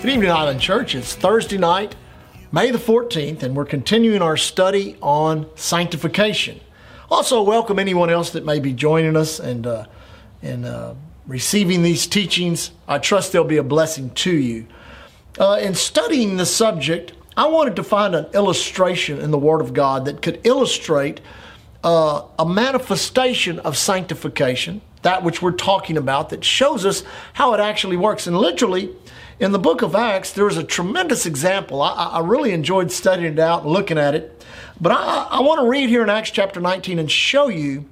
Good evening, Island Church. It's Thursday night, May the 14th, and we're continuing our study on sanctification. Also, welcome anyone else that may be joining us and, uh, and uh, receiving these teachings. I trust they'll be a blessing to you. Uh, in studying the subject, I wanted to find an illustration in the Word of God that could illustrate uh, a manifestation of sanctification, that which we're talking about, that shows us how it actually works. And literally, in the book of Acts, there is a tremendous example. I, I really enjoyed studying it out and looking at it. But I, I want to read here in Acts chapter 19 and show you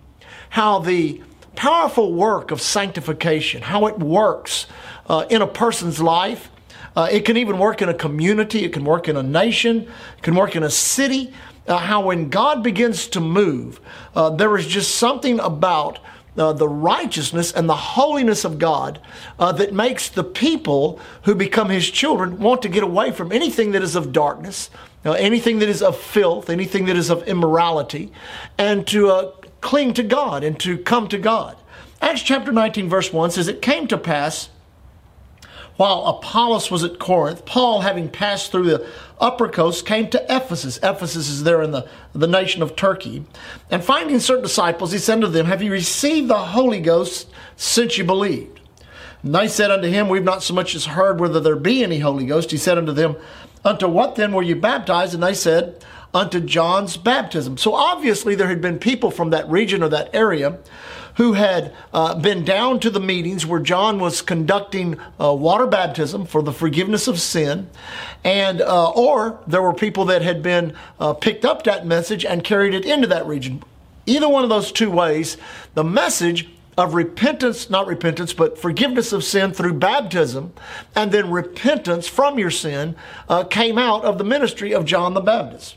how the powerful work of sanctification, how it works uh, in a person's life. Uh, it can even work in a community, it can work in a nation, it can work in a city. Uh, how when God begins to move, uh, there is just something about uh, the righteousness and the holiness of God uh, that makes the people who become His children want to get away from anything that is of darkness, uh, anything that is of filth, anything that is of immorality, and to uh, cling to God and to come to God. Acts chapter 19, verse 1 says, It came to pass while Apollos was at Corinth, Paul, having passed through the upper coast, came to Ephesus. Ephesus is there in the, the nation of Turkey. And finding certain disciples, he said to them, Have you received the Holy Ghost since you believed? And they said unto him, We've not so much as heard whether there be any Holy Ghost. He said unto them, Unto what then were you baptized? And they said, Unto John's baptism. So obviously there had been people from that region or that area who had uh, been down to the meetings where John was conducting uh, water baptism for the forgiveness of sin, and uh, or there were people that had been uh, picked up that message and carried it into that region. Either one of those two ways, the message of repentance, not repentance, but forgiveness of sin through baptism, and then repentance from your sin uh, came out of the ministry of John the Baptist.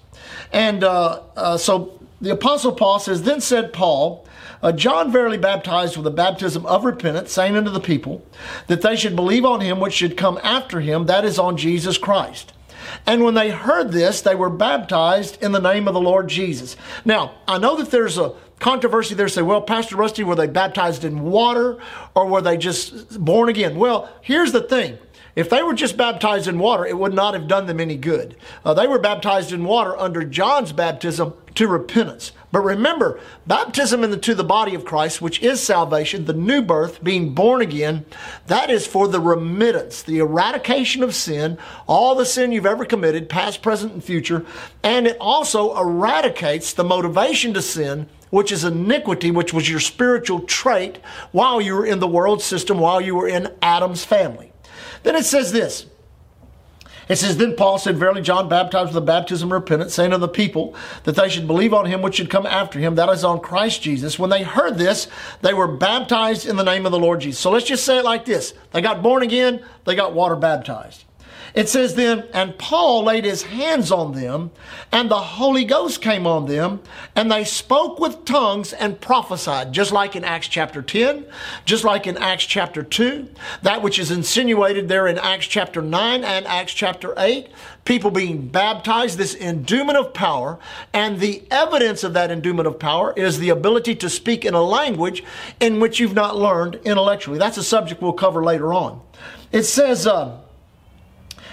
And uh, uh, so the Apostle Paul says, Then said Paul, uh, John verily baptized with a baptism of repentance, saying unto the people that they should believe on him which should come after him, that is on Jesus Christ. And when they heard this, they were baptized in the name of the Lord Jesus. Now, I know that there's a controversy there. Say, well, Pastor Rusty, were they baptized in water or were they just born again? Well, here's the thing. If they were just baptized in water, it would not have done them any good. Uh, they were baptized in water under John's baptism to repentance. But remember, baptism into the body of Christ, which is salvation, the new birth, being born again, that is for the remittance, the eradication of sin, all the sin you've ever committed, past, present, and future. And it also eradicates the motivation to sin, which is iniquity, which was your spiritual trait while you were in the world system, while you were in Adam's family. Then it says this it says, Then Paul said, Verily, John baptized with the baptism of repentance, saying unto the people that they should believe on him which should come after him, that is on Christ Jesus. When they heard this, they were baptized in the name of the Lord Jesus. So let's just say it like this they got born again, they got water baptized. It says then, and Paul laid his hands on them, and the Holy Ghost came on them, and they spoke with tongues and prophesied, just like in Acts chapter 10, just like in Acts chapter 2, that which is insinuated there in Acts chapter 9 and Acts chapter 8, people being baptized, this endowment of power, and the evidence of that endowment of power is the ability to speak in a language in which you've not learned intellectually. That's a subject we'll cover later on. It says, uh,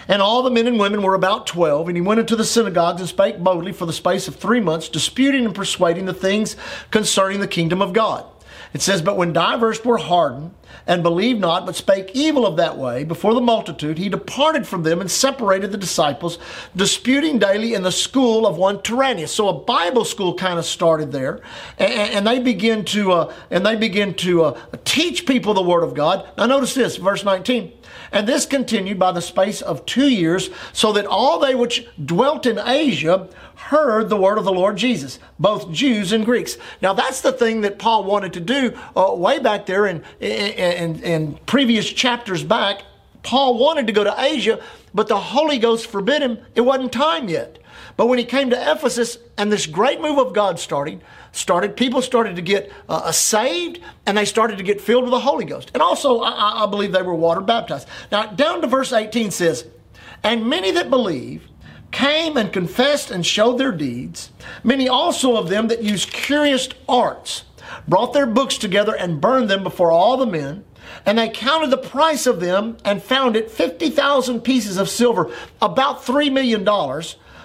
and all the men and women were about twelve, and he went into the synagogues and spake boldly for the space of three months, disputing and persuading the things concerning the kingdom of God. It says, But when divers were hardened, and believed not, but spake evil of that way before the multitude, he departed from them and separated the disciples, disputing daily in the school of one Tyrannus. So a Bible school kind of started there, and, they begin to uh, and they begin to uh, teach people the word of God. Now notice this, verse 19. And this continued by the space of two years, so that all they which dwelt in Asia heard the word of the Lord Jesus, both Jews and Greeks. Now that's the thing that Paul wanted to do uh, way back there in, in, in previous chapters back. Paul wanted to go to Asia, but the Holy Ghost forbid him. It wasn't time yet. But when he came to Ephesus and this great move of God started, started people started to get uh, saved and they started to get filled with the Holy Ghost. And also, I, I believe they were water baptized. Now, down to verse 18 says, And many that believe came and confessed and showed their deeds. Many also of them that used curious arts brought their books together and burned them before all the men. And they counted the price of them and found it 50,000 pieces of silver, about $3 million.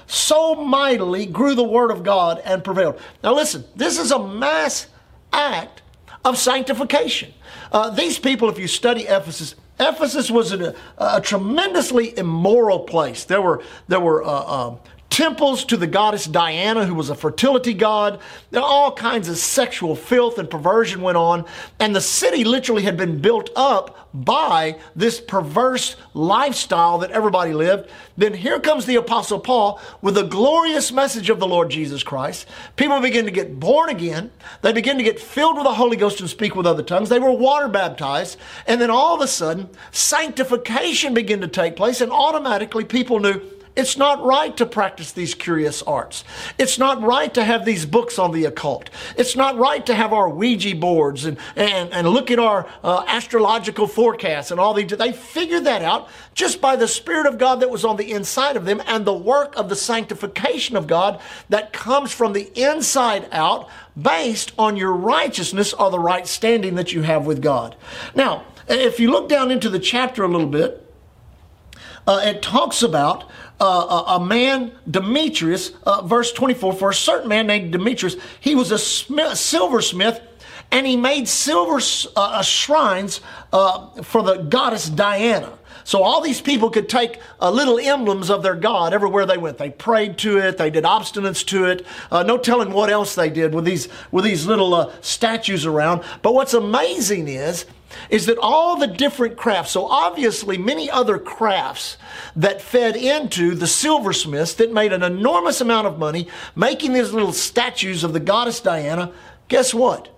So mightily grew the word of God and prevailed. Now listen, this is a mass act of sanctification. Uh, these people, if you study Ephesus, Ephesus was a, a tremendously immoral place. There were there were uh, uh, temples to the goddess Diana, who was a fertility god. All kinds of sexual filth and perversion went on. And the city literally had been built up by this perverse lifestyle that everybody lived. Then here comes the Apostle Paul with a glorious message of the Lord Jesus Christ. People begin to get born again. They begin to get filled with the Holy Ghost and speak with other tongues. They were water baptized. And then all of a sudden, sanctification began to take place. And automatically people knew it's not right to practice these curious arts. It's not right to have these books on the occult. It's not right to have our Ouija boards and, and, and look at our uh, astrological forecasts and all these. They figured that out just by the Spirit of God that was on the inside of them and the work of the sanctification of God that comes from the inside out based on your righteousness or the right standing that you have with God. Now, if you look down into the chapter a little bit, uh, it talks about uh, a, man, Demetrius, uh, verse 24, for a certain man named Demetrius, he was a smith, silversmith and he made silver uh, shrines uh, for the goddess Diana. So all these people could take uh, little emblems of their God everywhere they went. They prayed to it. They did obstinance to it. Uh, no telling what else they did with these with these little uh, statues around. But what's amazing is is that all the different crafts, so obviously many other crafts that fed into the silversmiths that made an enormous amount of money making these little statues of the goddess Diana, guess what?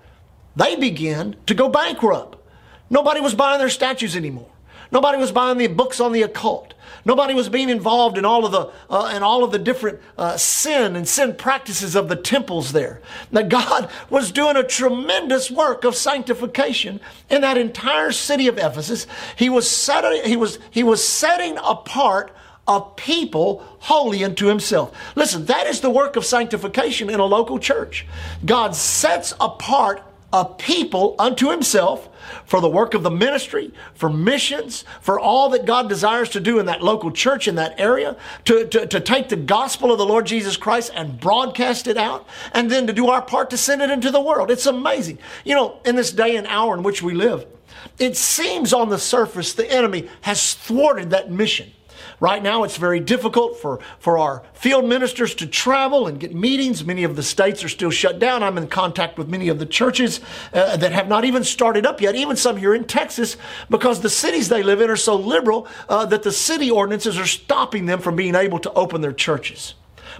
They began to go bankrupt. Nobody was buying their statues anymore. Nobody was buying the books on the occult. Nobody was being involved in all of the uh, in all of the different uh, sin and sin practices of the temples there. That God was doing a tremendous work of sanctification in that entire city of Ephesus. He was setting he was he was setting apart a people holy unto himself. Listen, that is the work of sanctification in a local church. God sets apart a people unto himself for the work of the ministry, for missions, for all that God desires to do in that local church in that area, to, to, to take the gospel of the Lord Jesus Christ and broadcast it out, and then to do our part to send it into the world. It's amazing. You know, in this day and hour in which we live, it seems on the surface the enemy has thwarted that mission. Right now, it's very difficult for, for our field ministers to travel and get meetings. Many of the states are still shut down. I'm in contact with many of the churches uh, that have not even started up yet, even some here in Texas, because the cities they live in are so liberal uh, that the city ordinances are stopping them from being able to open their churches.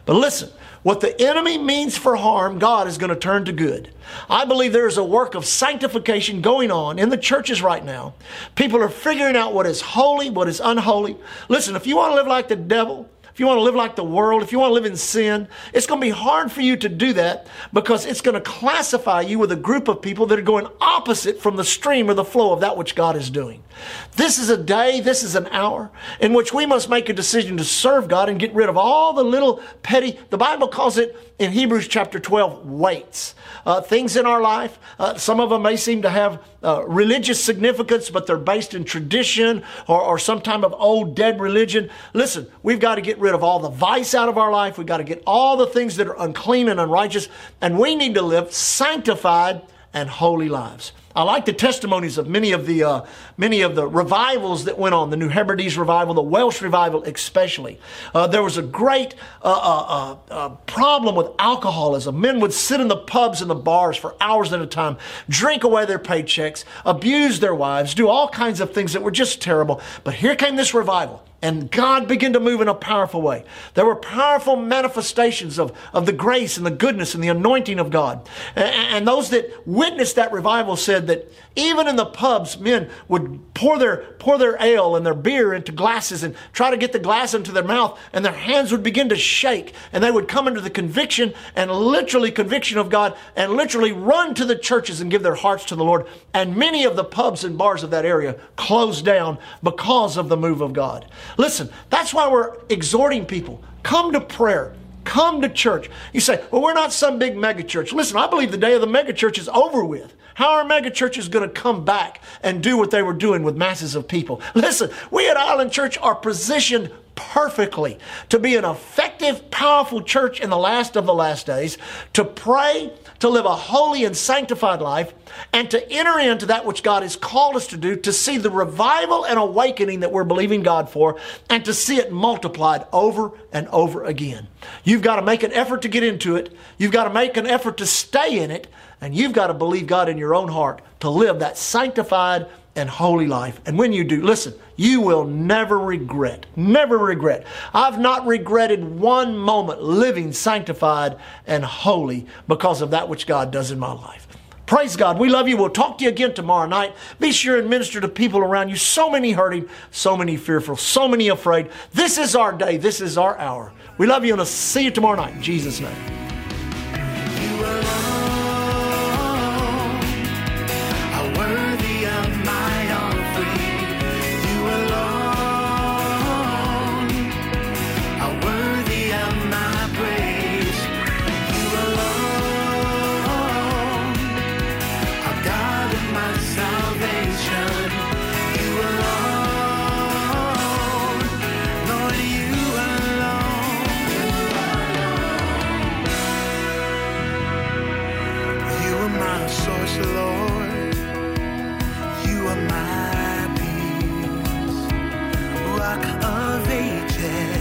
But listen, what the enemy means for harm, God is going to turn to good. I believe there is a work of sanctification going on in the churches right now. People are figuring out what is holy, what is unholy. Listen, if you want to live like the devil, if you want to live like the world, if you want to live in sin, it's going to be hard for you to do that because it's going to classify you with a group of people that are going opposite from the stream or the flow of that which God is doing. This is a day, this is an hour in which we must make a decision to serve God and get rid of all the little petty, the Bible calls it in Hebrews chapter 12, weights. Uh, things in our life, uh, some of them may seem to have uh, religious significance, but they're based in tradition or, or some type of old dead religion. Listen, we've got to get rid of all the vice out of our life. We've got to get all the things that are unclean and unrighteous, and we need to live sanctified and holy lives. I like the testimonies of many of the uh, many of the revivals that went on. The New Hebrides revival, the Welsh revival, especially. Uh, there was a great uh, uh, uh, uh, problem with alcoholism. Men would sit in the pubs and the bars for hours at a time, drink away their paychecks, abuse their wives, do all kinds of things that were just terrible. But here came this revival and God began to move in a powerful way. There were powerful manifestations of, of the grace and the goodness and the anointing of God. And, and those that witnessed that revival said that even in the pubs, men would pour their, pour their ale and their beer into glasses and try to get the glass into their mouth, and their hands would begin to shake, and they would come into the conviction and literally conviction of God and literally run to the churches and give their hearts to the Lord. And many of the pubs and bars of that area closed down because of the move of God. Listen, that's why we're exhorting people come to prayer. come to church. You say, well, we're not some big mega church. Listen, I believe the day of the mega church is over with. How are mega churches going to come back and do what they were doing with masses of people? Listen, we at Island Church are positioned perfectly to be an effective, powerful church in the last of the last days, to pray, to live a holy and sanctified life, and to enter into that which God has called us to do, to see the revival and awakening that we're believing God for, and to see it multiplied over and over again. You've got to make an effort to get into it. You've got to make an effort to stay in it. And you've got to believe God in your own heart to live that sanctified and holy life. And when you do, listen, you will never regret. Never regret. I've not regretted one moment living sanctified and holy because of that which God does in my life. Praise God. We love you. We'll talk to you again tomorrow night. Be sure and minister to people around you. So many hurting, so many fearful, so many afraid. This is our day. This is our hour. We love you and I'll see you tomorrow night in Jesus' name. rock of ages.